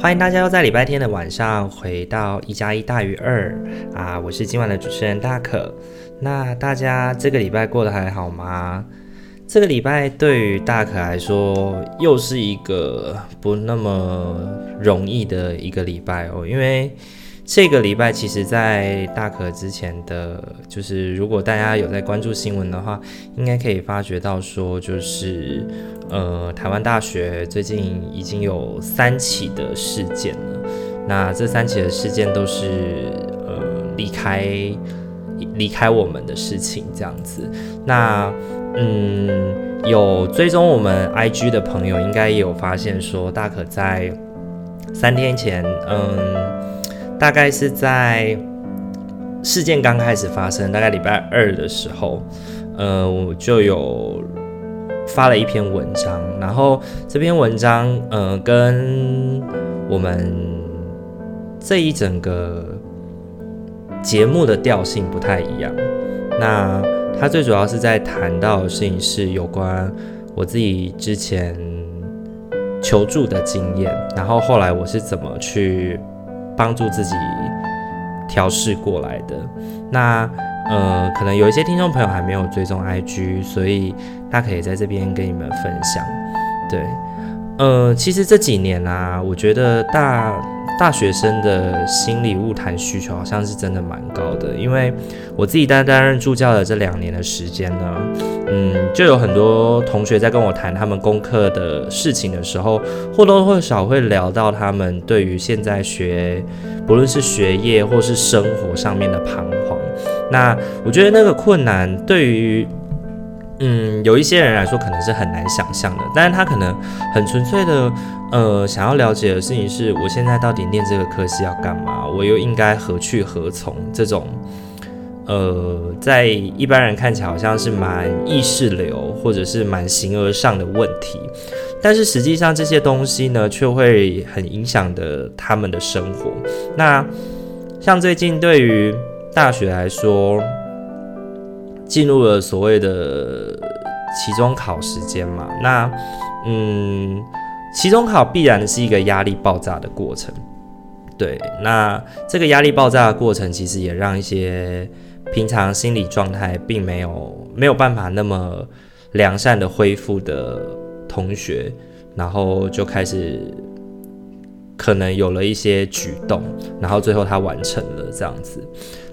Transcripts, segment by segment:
欢迎大家又在礼拜天的晚上回到一加一大于二啊！我是今晚的主持人大可。那大家这个礼拜过得还好吗？这个礼拜对于大可来说又是一个不那么容易的一个礼拜哦，因为。这个礼拜，其实，在大可之前的就是，如果大家有在关注新闻的话，应该可以发觉到说，就是，呃，台湾大学最近已经有三起的事件了。那这三起的事件都是，呃，离开离开我们的事情，这样子。那，嗯，有追踪我们 IG 的朋友，应该也有发现说，大可在三天前，嗯。大概是在事件刚开始发生，大概礼拜二的时候，呃，我就有发了一篇文章，然后这篇文章，呃，跟我们这一整个节目的调性不太一样。那它最主要是在谈到的事情是有关我自己之前求助的经验，然后后来我是怎么去。帮助自己调试过来的。那呃，可能有一些听众朋友还没有追踪 IG，所以他可以在这边跟你们分享。对，呃，其实这几年啊，我觉得大。大学生的心理物谈需求好像是真的蛮高的，因为我自己担担任助教的这两年的时间呢，嗯，就有很多同学在跟我谈他们功课的事情的时候，或多或少会聊到他们对于现在学，不论是学业或是生活上面的彷徨。那我觉得那个困难对于。嗯，有一些人来说可能是很难想象的，但是他可能很纯粹的，呃，想要了解的事情是，我现在到底念这个科系要干嘛？我又应该何去何从？这种，呃，在一般人看起来好像是蛮意识流或者是蛮形而上的问题，但是实际上这些东西呢，却会很影响的他们的生活。那像最近对于大学来说。进入了所谓的期中考时间嘛，那嗯，期中考必然是一个压力爆炸的过程，对，那这个压力爆炸的过程，其实也让一些平常心理状态并没有没有办法那么良善的恢复的同学，然后就开始可能有了一些举动，然后最后他完成了这样子，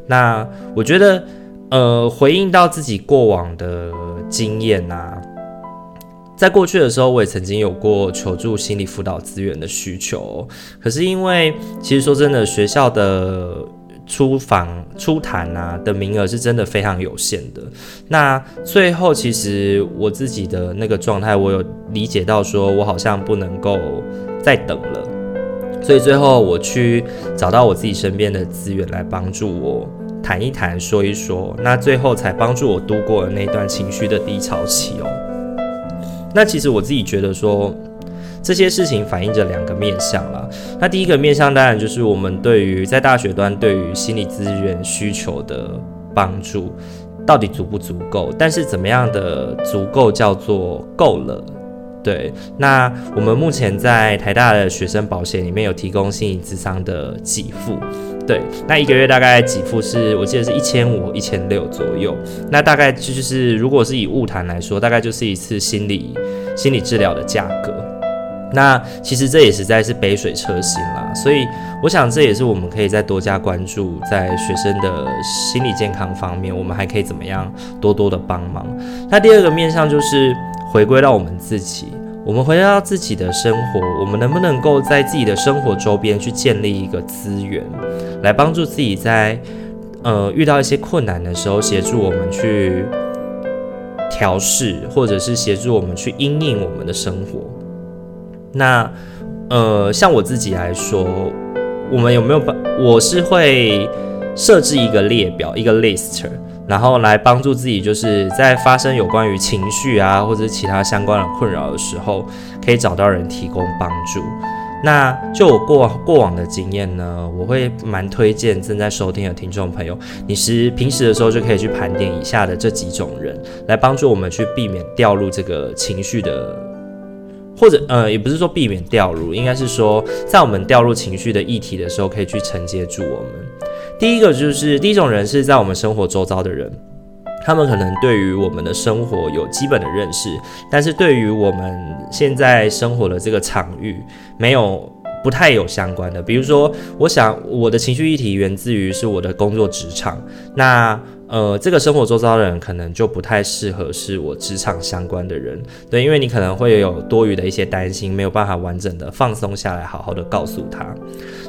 那我觉得。呃，回应到自己过往的经验啊，在过去的时候，我也曾经有过求助心理辅导资源的需求。可是因为，其实说真的，学校的出访出谈啊的名额是真的非常有限的。那最后，其实我自己的那个状态，我有理解到，说我好像不能够再等了。所以最后，我去找到我自己身边的资源来帮助我。谈一谈，说一说，那最后才帮助我度过了那段情绪的低潮期哦。那其实我自己觉得说，这些事情反映着两个面向啦。那第一个面向当然就是我们对于在大学端对于心理资源需求的帮助到底足不足够？但是怎么样的足够叫做够了？对，那我们目前在台大的学生保险里面有提供心理咨商的给付。对，那一个月大概给付是，我记得是一千五、一千六左右。那大概就是，如果是以物谈来说，大概就是一次心理心理治疗的价格。那其实这也实在是杯水车薪啦。所以我想这也是我们可以再多加关注，在学生的心理健康方面，我们还可以怎么样多多的帮忙。那第二个面向就是回归到我们自己。我们回到自己的生活，我们能不能够在自己的生活周边去建立一个资源，来帮助自己在呃遇到一些困难的时候，协助我们去调试，或者是协助我们去应应我们的生活。那呃，像我自己来说，我们有没有把？我是会设置一个列表，一个 list，然后来帮助自己，就是在发生有关于情绪啊，或者其他相关的困扰的时候，可以找到人提供帮助。那就我过过往的经验呢，我会蛮推荐正在收听的听众朋友，你是平时的时候就可以去盘点以下的这几种人，来帮助我们去避免掉入这个情绪的，或者呃，也不是说避免掉入，应该是说在我们掉入情绪的议题的时候，可以去承接住我们。第一个就是第一种人是在我们生活周遭的人。他们可能对于我们的生活有基本的认识，但是对于我们现在生活的这个场域没有不太有相关的。比如说，我想我的情绪议题源自于是我的工作职场，那呃，这个生活周遭的人可能就不太适合是我职场相关的人，对，因为你可能会有多余的一些担心，没有办法完整的放松下来，好好的告诉他。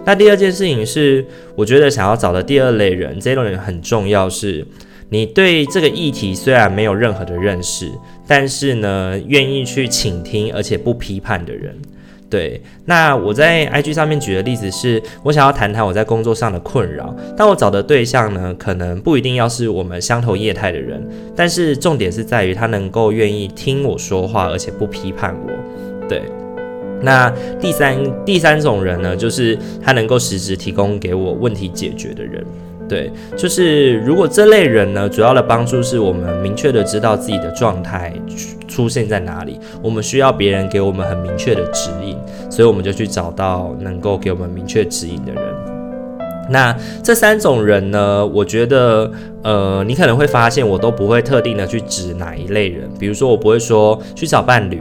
那第二件事情是，我觉得想要找的第二类人，这类人很重要是。你对这个议题虽然没有任何的认识，但是呢，愿意去倾听而且不批判的人，对。那我在 IG 上面举的例子是，我想要谈谈我在工作上的困扰，但我找的对象呢，可能不一定要是我们相投业态的人，但是重点是在于他能够愿意听我说话，而且不批判我，对。那第三第三种人呢，就是他能够实质提供给我问题解决的人。对，就是如果这类人呢，主要的帮助是我们明确的知道自己的状态出现在哪里，我们需要别人给我们很明确的指引，所以我们就去找到能够给我们明确指引的人。那这三种人呢，我觉得，呃，你可能会发现我都不会特定的去指哪一类人，比如说我不会说去找伴侣，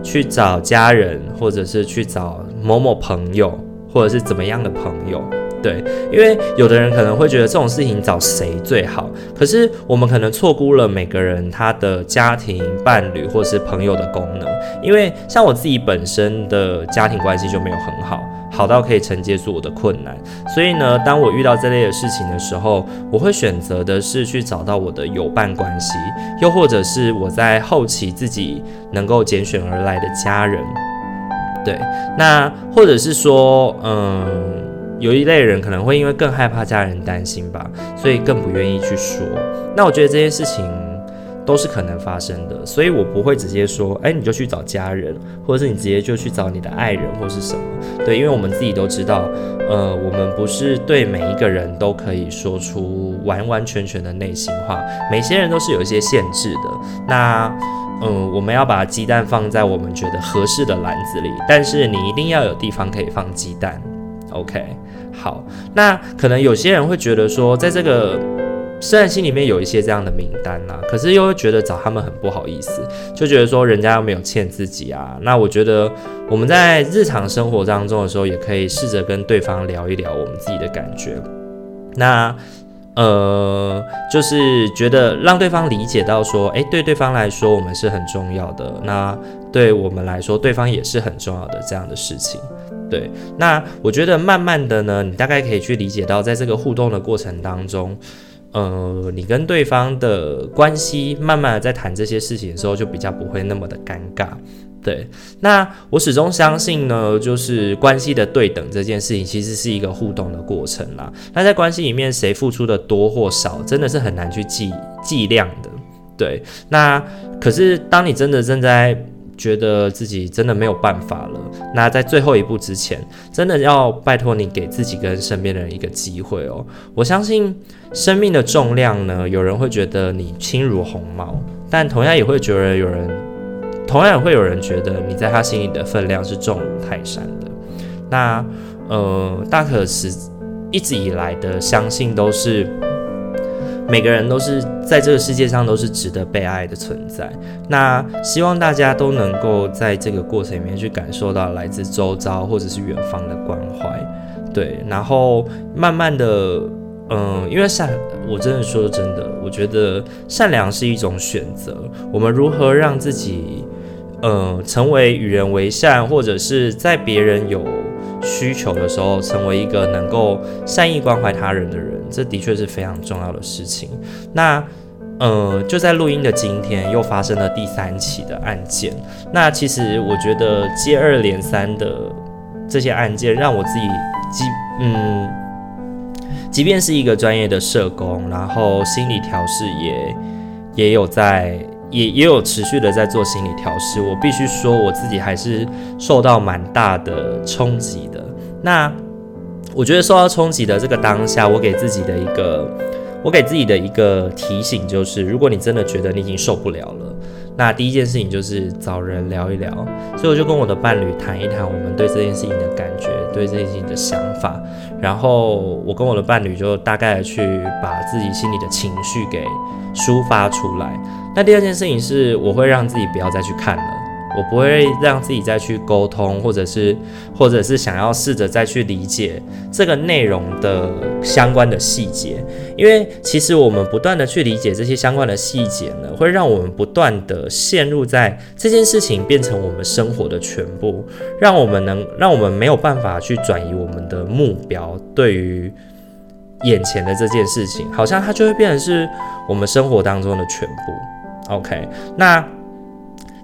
去找家人，或者是去找某某朋友，或者是怎么样的朋友。对，因为有的人可能会觉得这种事情找谁最好，可是我们可能错估了每个人他的家庭、伴侣或是朋友的功能。因为像我自己本身的家庭关系就没有很好，好到可以承接住我的困难。所以呢，当我遇到这类的事情的时候，我会选择的是去找到我的友伴关系，又或者是我在后期自己能够拣选而来的家人。对，那或者是说，嗯。有一类人可能会因为更害怕家人担心吧，所以更不愿意去说。那我觉得这些事情都是可能发生的，所以我不会直接说，哎，你就去找家人，或者是你直接就去找你的爱人或是什么。对，因为我们自己都知道，呃，我们不是对每一个人都可以说出完完全全的内心话，每些人都是有一些限制的。那，嗯、我们要把鸡蛋放在我们觉得合适的篮子里，但是你一定要有地方可以放鸡蛋。OK。好，那可能有些人会觉得说，在这个虽然心里面有一些这样的名单呐、啊，可是又会觉得找他们很不好意思，就觉得说人家又没有欠自己啊。那我觉得我们在日常生活当中的时候，也可以试着跟对方聊一聊我们自己的感觉。那呃，就是觉得让对方理解到说，诶，对对方来说我们是很重要的，那对我们来说对方也是很重要的这样的事情。对，那我觉得慢慢的呢，你大概可以去理解到，在这个互动的过程当中，呃，你跟对方的关系，慢慢的在谈这些事情的时候，就比较不会那么的尴尬。对，那我始终相信呢，就是关系的对等这件事情，其实是一个互动的过程啦。那在关系里面，谁付出的多或少，真的是很难去计计量的。对，那可是当你真的正在觉得自己真的没有办法了，那在最后一步之前，真的要拜托你给自己跟身边的人一个机会哦。我相信生命的重量呢，有人会觉得你轻如鸿毛，但同样也会觉得有人，同样也会有人觉得你在他心里的分量是重如泰山的。那呃，大可是一直以来的相信都是。每个人都是在这个世界上都是值得被爱的存在。那希望大家都能够在这个过程里面去感受到来自周遭或者是远方的关怀，对。然后慢慢的，嗯、因为善，我真的说真的，我觉得善良是一种选择。我们如何让自己，嗯、成为与人为善，或者是在别人有需求的时候，成为一个能够善意关怀他人的人，这的确是非常重要的事情。那，呃，就在录音的今天，又发生了第三起的案件。那其实我觉得接二连三的这些案件，让我自己即嗯，即便是一个专业的社工，然后心理调试也也有在，也也有持续的在做心理调试。我必须说，我自己还是受到蛮大的冲击。那我觉得受到冲击的这个当下，我给自己的一个。我给自己的一个提醒就是，如果你真的觉得你已经受不了了，那第一件事情就是找人聊一聊。所以我就跟我的伴侣谈一谈我们对这件事情的感觉，对这件事情的想法。然后我跟我的伴侣就大概去把自己心里的情绪给抒发出来。那第二件事情是，我会让自己不要再去看了。我不会让自己再去沟通，或者是，或者是想要试着再去理解这个内容的相关的细节，因为其实我们不断的去理解这些相关的细节呢，会让我们不断的陷入在这件事情变成我们生活的全部，让我们能让我们没有办法去转移我们的目标，对于眼前的这件事情，好像它就会变成是我们生活当中的全部。OK，那。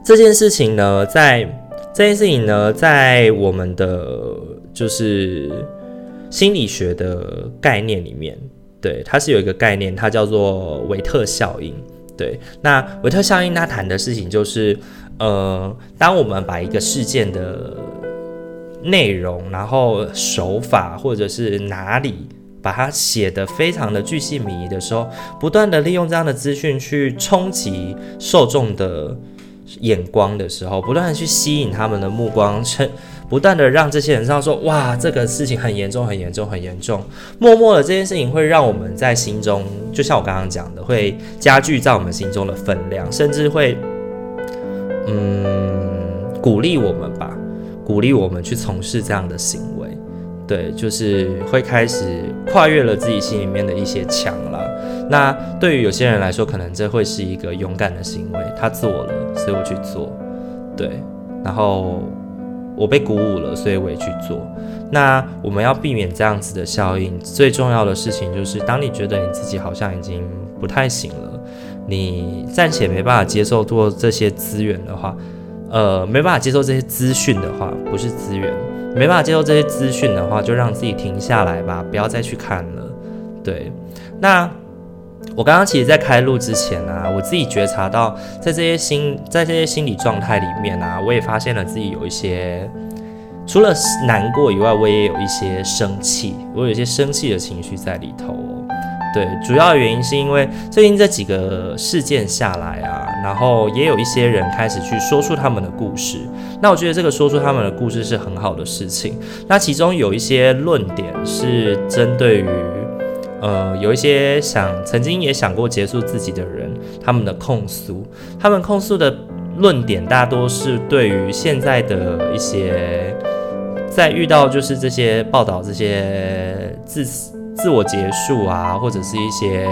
这件事情呢，在这件事情呢，在我们的就是心理学的概念里面，对，它是有一个概念，它叫做维特效应。对，那维特效应它谈的事情就是，呃，当我们把一个事件的内容，然后手法或者是哪里，把它写得非常的巨细靡遗的时候，不断的利用这样的资讯去冲击受众的。眼光的时候，不断的去吸引他们的目光，不断的让这些人知道说，哇，这个事情很严重，很严重，很严重。默默的这件事情会让我们在心中，就像我刚刚讲的，会加剧在我们心中的分量，甚至会，嗯，鼓励我们吧，鼓励我们去从事这样的行为。对，就是会开始跨越了自己心里面的一些墙了。那对于有些人来说，可能这会是一个勇敢的行为，他做了，所以我去做。对，然后我被鼓舞了，所以我也去做。那我们要避免这样子的效应，最重要的事情就是，当你觉得你自己好像已经不太行了，你暂且没办法接受做这些资源的话，呃，没办法接受这些资讯的话，不是资源。没办法接受这些资讯的话，就让自己停下来吧，不要再去看了。对，那我刚刚其实，在开录之前啊，我自己觉察到，在这些心，在这些心理状态里面啊，我也发现了自己有一些，除了难过以外，我也有一些生气，我有一些生气的情绪在里头。对，主要原因是因为最近这几个事件下来啊，然后也有一些人开始去说出他们的故事。那我觉得这个说出他们的故事是很好的事情。那其中有一些论点是针对于，呃，有一些想曾经也想过结束自己的人，他们的控诉。他们控诉的论点大多是对于现在的一些，在遇到就是这些报道这些自自我结束啊，或者是一些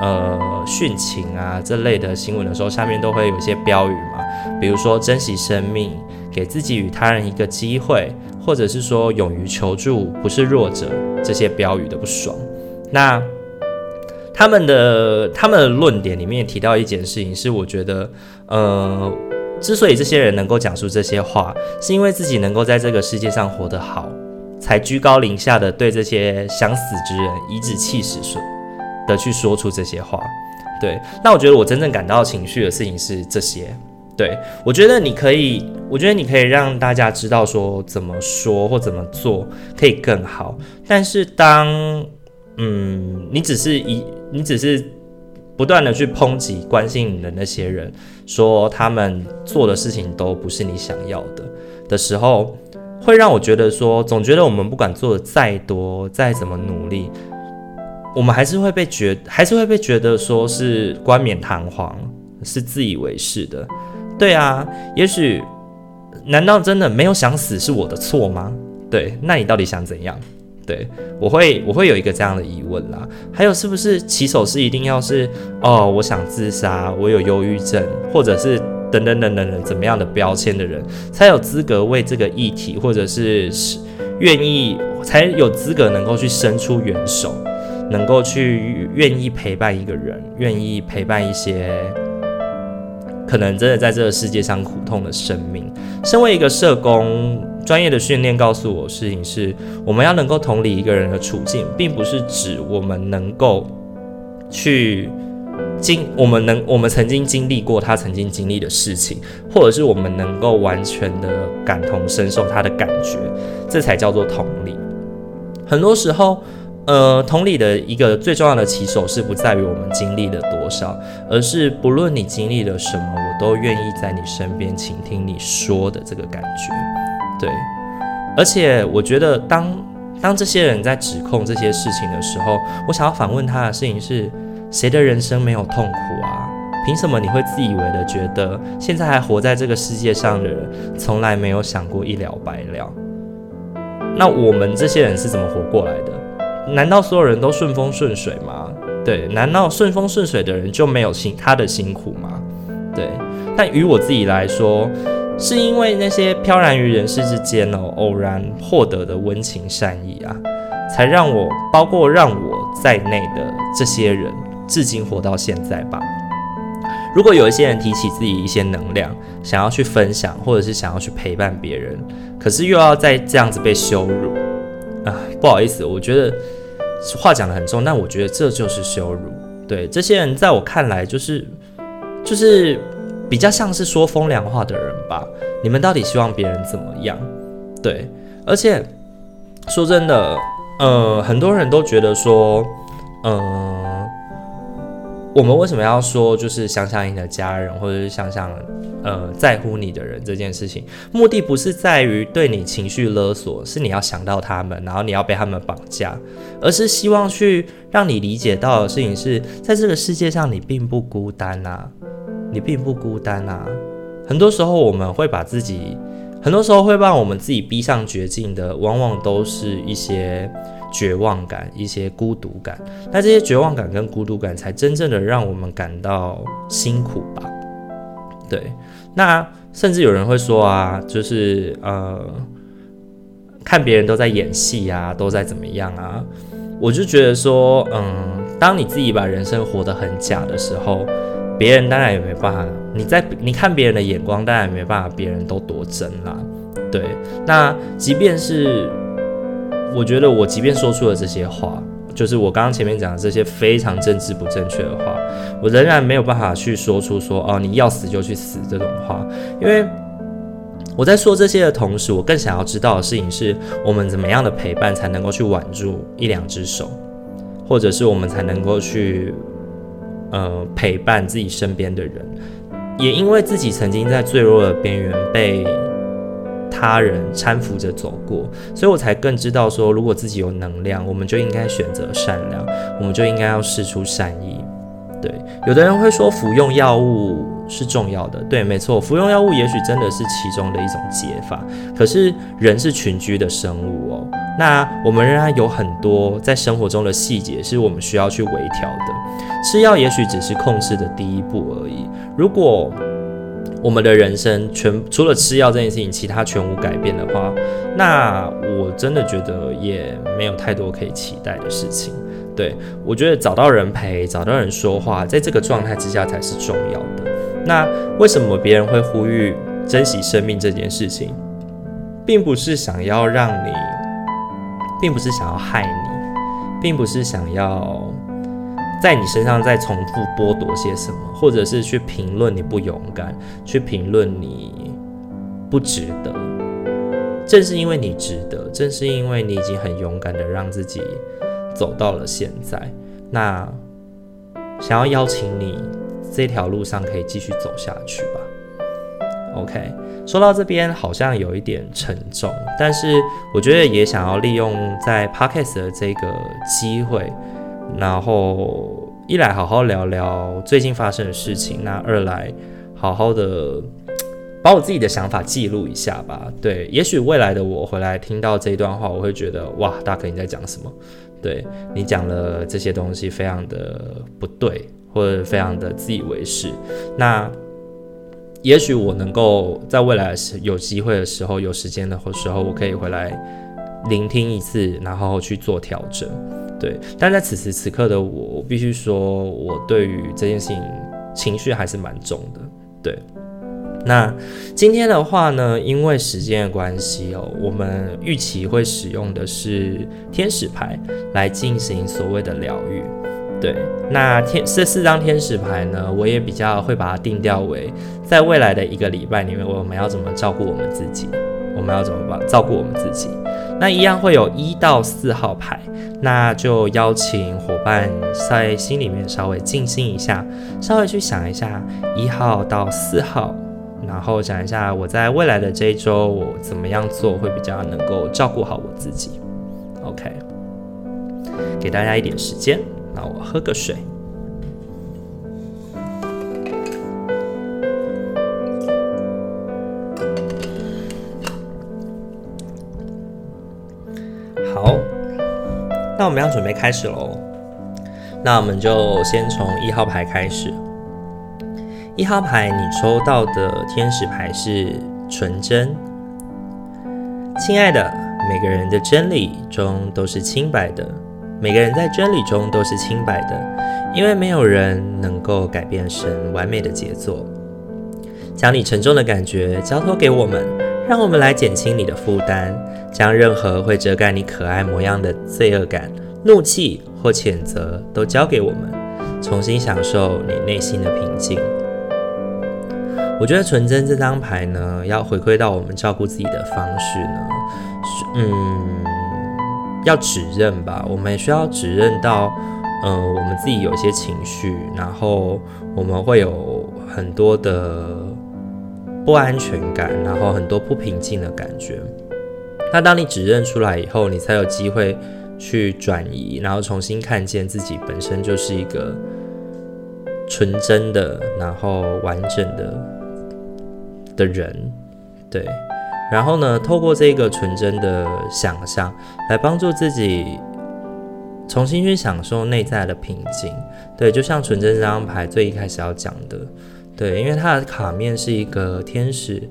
呃殉情啊这类的新闻的时候，下面都会有一些标语嘛，比如说珍惜生命，给自己与他人一个机会，或者是说勇于求助，不是弱者，这些标语的不爽。那他们的他们的论点里面提到一件事情，是我觉得呃，之所以这些人能够讲出这些话，是因为自己能够在这个世界上活得好。才居高临下的对这些想死之人颐指气使说的去说出这些话，对。那我觉得我真正感到情绪的事情是这些，对。我觉得你可以，我觉得你可以让大家知道说怎么说或怎么做可以更好。但是当嗯，你只是一，你只是不断的去抨击关心你的那些人，说他们做的事情都不是你想要的的时候。会让我觉得说，总觉得我们不管做的再多，再怎么努力，我们还是会被觉，还是会被觉得说是冠冕堂皇，是自以为是的。对啊，也许，难道真的没有想死是我的错吗？对，那你到底想怎样？对，我会，我会有一个这样的疑问啦。还有，是不是起手是一定要是哦，我想自杀，我有忧郁症，或者是？等等等等等，怎么样的标签的人才有资格为这个议题，或者是愿意才有资格能够去伸出援手，能够去愿意陪伴一个人，愿意陪伴一些可能真的在这个世界上苦痛的生命。身为一个社工，专业的训练告诉我，事情是我们要能够同理一个人的处境，并不是指我们能够去经我们能我们曾经经历过他曾经经历的事情，或者是我们能够完全的感同身受他的感觉，这才叫做同理。很多时候，呃，同理的一个最重要的起手是不在于我们经历了多少，而是不论你经历了什么，我都愿意在你身边倾听你说的这个感觉。对，而且我觉得当，当这些人在指控这些事情的时候，我想要反问他的事情是：谁的人生没有痛苦啊？凭什么你会自以为的觉得现在还活在这个世界上的人，从来没有想过一了百了？那我们这些人是怎么活过来的？难道所有人都顺风顺水吗？对，难道顺风顺水的人就没有辛他的辛苦吗？对，但于我自己来说，是因为那些飘然于人世之间哦，偶然获得的温情善意啊，才让我，包括让我在内的这些人，至今活到现在吧。如果有一些人提起自己一些能量，想要去分享，或者是想要去陪伴别人，可是又要再这样子被羞辱。啊，不好意思，我觉得话讲得很重，但我觉得这就是羞辱。对，这些人在我看来，就是就是比较像是说风凉话的人吧。你们到底希望别人怎么样？对，而且说真的，呃，很多人都觉得说，嗯、呃。我们为什么要说就是想想你的家人，或者是想想呃在乎你的人这件事情？目的不是在于对你情绪勒索，是你要想到他们，然后你要被他们绑架，而是希望去让你理解到的事情是在这个世界上你并不孤单啊，你并不孤单啊。很多时候我们会把自己，很多时候会把我们自己逼上绝境的，往往都是一些。绝望感，一些孤独感，那这些绝望感跟孤独感，才真正的让我们感到辛苦吧？对，那甚至有人会说啊，就是呃，看别人都在演戏啊，都在怎么样啊？我就觉得说，嗯，当你自己把人生活得很假的时候，别人当然也没办法。你在你看别人的眼光，当然也没办法，别人都多真啦。对，那即便是。我觉得我即便说出了这些话，就是我刚刚前面讲的这些非常政治不正确的话，我仍然没有办法去说出说哦，你要死就去死这种话，因为我在说这些的同时，我更想要知道的事情是我们怎么样的陪伴才能够去挽住一两只手，或者是我们才能够去呃陪伴自己身边的人，也因为自己曾经在最弱的边缘被。他人搀扶着走过，所以我才更知道说，如果自己有能量，我们就应该选择善良，我们就应该要释出善意。对，有的人会说服用药物是重要的，对，没错，服用药物也许真的是其中的一种解法。可是人是群居的生物哦，那我们仍然有很多在生活中的细节是我们需要去微调的。吃药也许只是控制的第一步而已。如果我们的人生全除了吃药这件事情，其他全无改变的话，那我真的觉得也没有太多可以期待的事情。对，我觉得找到人陪，找到人说话，在这个状态之下才是重要的。那为什么别人会呼吁珍惜生命这件事情，并不是想要让你，并不是想要害你，并不是想要。在你身上再重复剥夺些什么，或者是去评论你不勇敢，去评论你不值得。正是因为你值得，正是因为你已经很勇敢的让自己走到了现在，那想要邀请你这条路上可以继续走下去吧。OK，说到这边好像有一点沉重，但是我觉得也想要利用在 Podcast 的这个机会。然后一来好好聊聊最近发生的事情，那二来好好的把我自己的想法记录一下吧。对，也许未来的我回来听到这一段话，我会觉得哇，大哥你在讲什么？对，你讲了这些东西非常的不对，或者非常的自以为是。那也许我能够在未来有机会的时候，有时间的时候，我可以回来聆听一次，然后去做调整。对，但在此时此刻的我，我必须说，我对于这件事情情绪还是蛮重的。对，那今天的话呢，因为时间的关系哦，我们预期会使用的是天使牌来进行所谓的疗愈。对，那天这四张天使牌呢，我也比较会把它定调为，在未来的一个礼拜里面，我们要怎么照顾我们自己？我们要怎么把照顾我们自己？那一样会有一到四号牌，那就邀请伙伴在心里面稍微静心一下，稍微去想一下一号到四号。然后想一下我在未来的这一周，我怎么样做会比较能够照顾好我自己。OK，给大家一点时间，那我喝个水。好，那我们要准备开始喽。那我们就先从一号牌开始。一号牌，你抽到的天使牌是纯真。亲爱的，每个人的真理中都是清白的，每个人在真理中都是清白的，因为没有人能够改变神完美的杰作。将你沉重的感觉交托给我们，让我们来减轻你的负担，将任何会遮盖你可爱模样的罪恶感、怒气或谴责都交给我们，重新享受你内心的平静。我觉得纯真这张牌呢，要回归到我们照顾自己的方式呢，嗯，要指认吧。我们需要指认到，嗯、呃，我们自己有一些情绪，然后我们会有很多的不安全感，然后很多不平静的感觉。那当你指认出来以后，你才有机会去转移，然后重新看见自己本身就是一个纯真的，然后完整的。的人，对，然后呢，透过这个纯真的想象，来帮助自己重新去享受内在的平静。对，就像纯真这张牌最一开始要讲的，对，因为它的卡面是一个天使，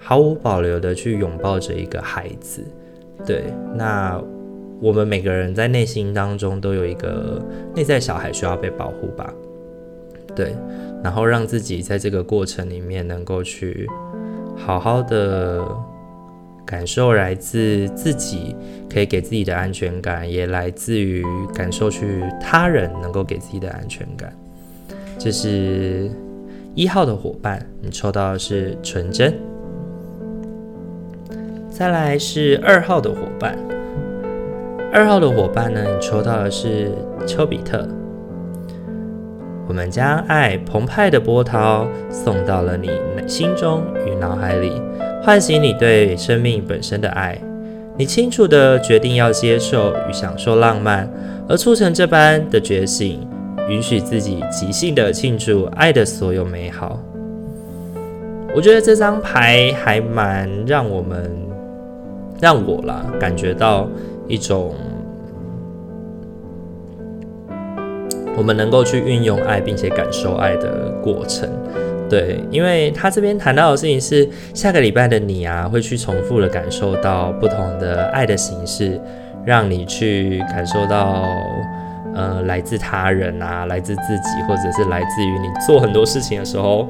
毫无保留的去拥抱着一个孩子。对，那我们每个人在内心当中都有一个内在小孩需要被保护吧？对。然后让自己在这个过程里面能够去好好的感受来自自己可以给自己的安全感，也来自于感受去他人能够给自己的安全感。这是一号的伙伴，你抽到的是纯真。再来是二号的伙伴，二号的伙伴呢，你抽到的是丘比特。我们将爱澎湃的波涛送到了你心中与脑海里，唤醒你对生命本身的爱。你清楚地决定要接受与享受浪漫，而促成这般的觉醒，允许自己即兴地庆祝爱的所有美好。我觉得这张牌还蛮让我们，让我啦感觉到一种。我们能够去运用爱，并且感受爱的过程，对，因为他这边谈到的事情是，下个礼拜的你啊，会去重复的感受到不同的爱的形式，让你去感受到，呃，来自他人啊，来自自己，或者是来自于你做很多事情的时候，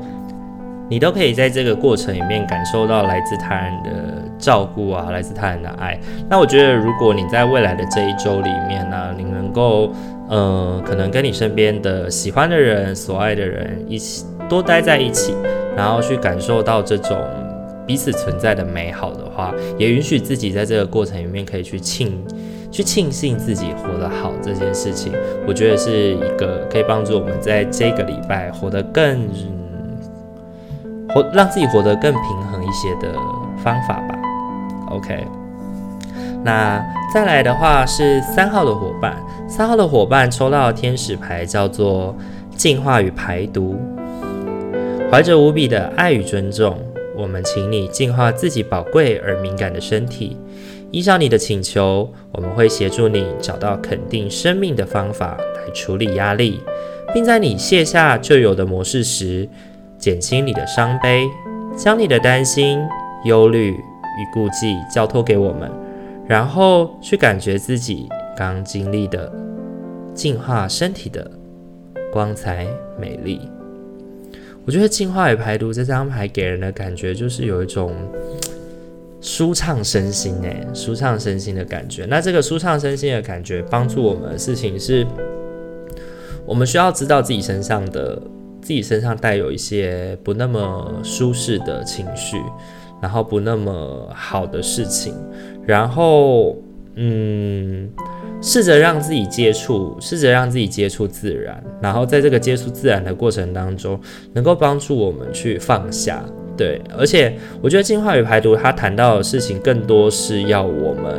你都可以在这个过程里面感受到来自他人的照顾啊，来自他人的爱。那我觉得，如果你在未来的这一周里面呢，你能够。呃，可能跟你身边的喜欢的人、所爱的人一起多待在一起，然后去感受到这种彼此存在的美好的话，也允许自己在这个过程里面可以去庆、去庆幸自己活得好这件事情。我觉得是一个可以帮助我们在这个礼拜活得更活，让自己活得更平衡一些的方法吧。OK。那再来的话是三号的伙伴，三号的伙伴抽到的天使牌叫做净化与排毒。怀着无比的爱与尊重，我们请你净化自己宝贵而敏感的身体。依照你的请求，我们会协助你找到肯定生命的方法来处理压力，并在你卸下旧有的模式时，减轻你的伤悲，将你的担心、忧虑与顾忌交托给我们。然后去感觉自己刚经历的净化身体的光彩美丽。我觉得净化与排毒这张牌给人的感觉就是有一种舒畅身心诶，舒畅身心的感觉。那这个舒畅身心的感觉，帮助我们的事情是，我们需要知道自己身上的自己身上带有一些不那么舒适的情绪，然后不那么好的事情，然后嗯。试着让自己接触，试着让自己接触自然，然后在这个接触自然的过程当中，能够帮助我们去放下。对，而且我觉得净化与排毒，它谈到的事情更多是要我们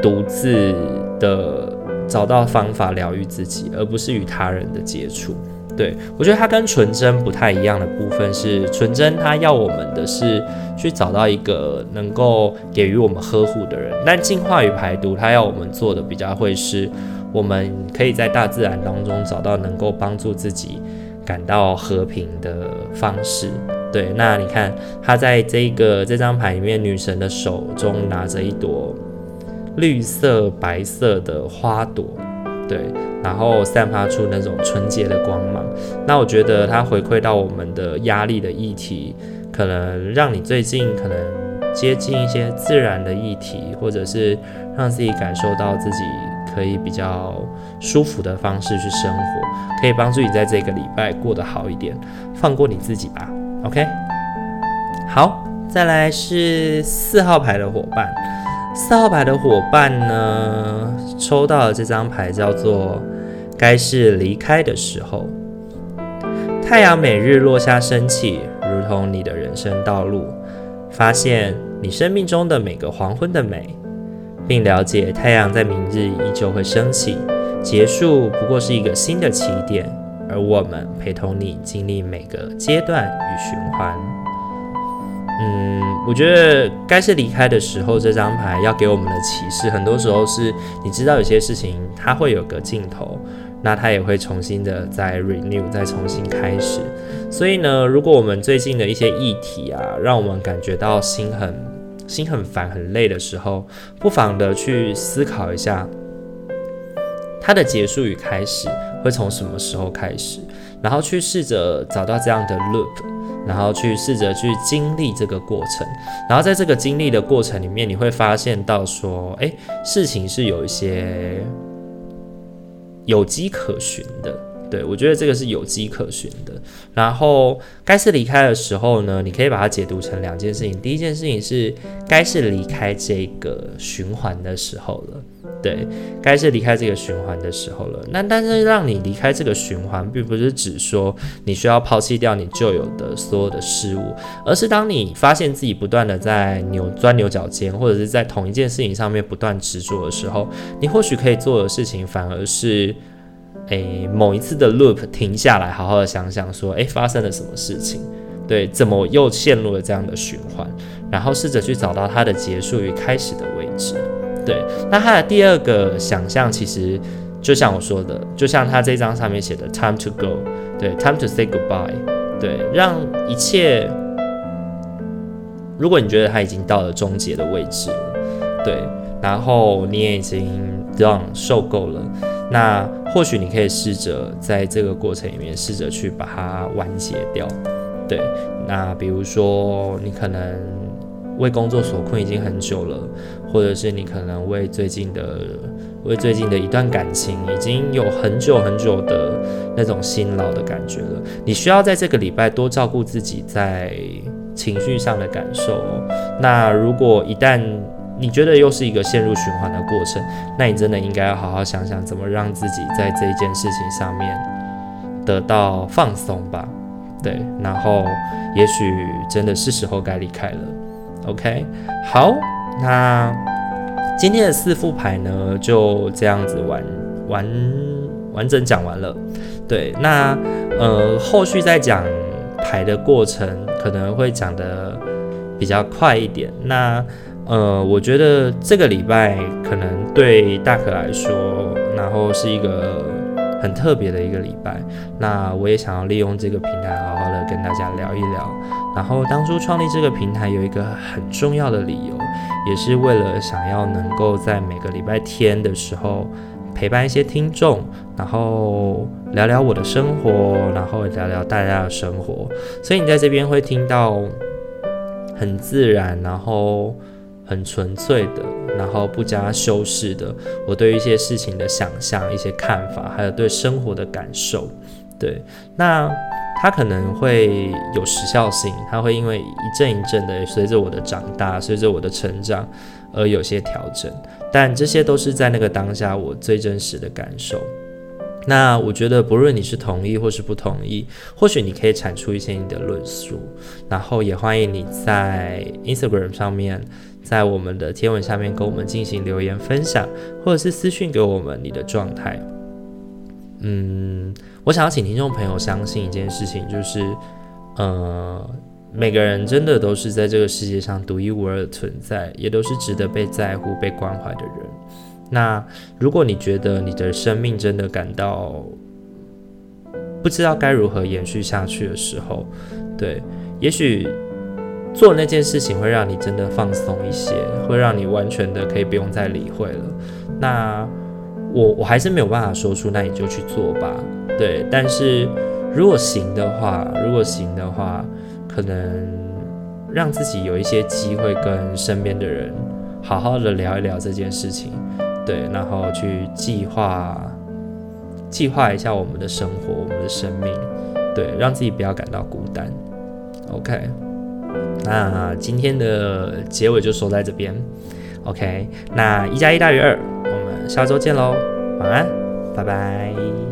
独自的找到方法疗愈自己，而不是与他人的接触。对，我觉得它跟纯真不太一样的部分是，纯真它要我们的是去找到一个能够给予我们呵护的人，但净化与排毒，它要我们做的比较会是，我们可以在大自然当中找到能够帮助自己感到和平的方式。对，那你看，它在这个这张牌里面，女神的手中拿着一朵绿色白色的花朵。对，然后散发出那种纯洁的光芒。那我觉得它回馈到我们的压力的议题，可能让你最近可能接近一些自然的议题，或者是让自己感受到自己可以比较舒服的方式去生活，可以帮助你在这个礼拜过得好一点，放过你自己吧。OK，好，再来是四号牌的伙伴。四号牌的伙伴呢，抽到的这张牌叫做“该是离开的时候”。太阳每日落下升起，如同你的人生道路。发现你生命中的每个黄昏的美，并了解太阳在明日依旧会升起。结束不过是一个新的起点，而我们陪同你经历每个阶段与循环。嗯，我觉得该是离开的时候，这张牌要给我们的启示，很多时候是你知道有些事情它会有个尽头，那它也会重新的再 renew，再重新开始。所以呢，如果我们最近的一些议题啊，让我们感觉到心很心很烦、很累的时候，不妨的去思考一下，它的结束与开始会从什么时候开始，然后去试着找到这样的 loop。然后去试着去经历这个过程，然后在这个经历的过程里面，你会发现到说，诶，事情是有一些有迹可循的。对，我觉得这个是有迹可循的。然后该是离开的时候呢，你可以把它解读成两件事情。第一件事情是该是离开这个循环的时候了，对，该是离开这个循环的时候了。那但是让你离开这个循环，并不是指说你需要抛弃掉你旧有的所有的事物，而是当你发现自己不断的在扭钻牛角尖，或者是在同一件事情上面不断执着的时候，你或许可以做的事情反而是。诶，某一次的 loop 停下来，好好的想想，说，诶，发生了什么事情？对，怎么又陷入了这样的循环？然后试着去找到它的结束与开始的位置。对，那他的第二个想象，其实就像我说的，就像他这张上面写的 “time to go”，对，“time to say goodbye”，对，让一切，如果你觉得它已经到了终结的位置，对，然后你也已经让受够了。那或许你可以试着在这个过程里面试着去把它完结掉，对。那比如说你可能为工作所困已经很久了，或者是你可能为最近的为最近的一段感情已经有很久很久的那种辛劳的感觉了，你需要在这个礼拜多照顾自己在情绪上的感受。那如果一旦你觉得又是一个陷入循环的过程，那你真的应该要好好想想，怎么让自己在这一件事情上面得到放松吧。对，然后也许真的是时候该离开了。OK，好，那今天的四副牌呢，就这样子完完完整讲完了。对，那呃后续再讲牌的过程可能会讲得比较快一点。那呃，我觉得这个礼拜可能对大可来说，然后是一个很特别的一个礼拜。那我也想要利用这个平台，好好的跟大家聊一聊。然后当初创立这个平台有一个很重要的理由，也是为了想要能够在每个礼拜天的时候。陪伴一些听众，然后聊聊我的生活，然后聊聊大家的生活。所以你在这边会听到很自然，然后很纯粹的，然后不加修饰的，我对一些事情的想象、一些看法，还有对生活的感受。对，那它可能会有时效性，它会因为一阵一阵的随着我的长大，随着我的成长而有些调整，但这些都是在那个当下我最真实的感受。那我觉得，不论你是同意或是不同意，或许你可以产出一些你的论述，然后也欢迎你在 Instagram 上面，在我们的贴文下面跟我们进行留言分享，或者是私讯给我们你的状态。嗯，我想要请听众朋友相信一件事情，就是，呃，每个人真的都是在这个世界上独一无二的存在，也都是值得被在乎、被关怀的人。那如果你觉得你的生命真的感到不知道该如何延续下去的时候，对，也许做那件事情会让你真的放松一些，会让你完全的可以不用再理会了。那。我我还是没有办法说出，那你就去做吧。对，但是如果行的话，如果行的话，可能让自己有一些机会跟身边的人好好的聊一聊这件事情，对，然后去计划计划一下我们的生活，我们的生命，对，让自己不要感到孤单。OK，那今天的结尾就说在这边。OK，那一加一大于二。下周见喽，晚安，拜拜。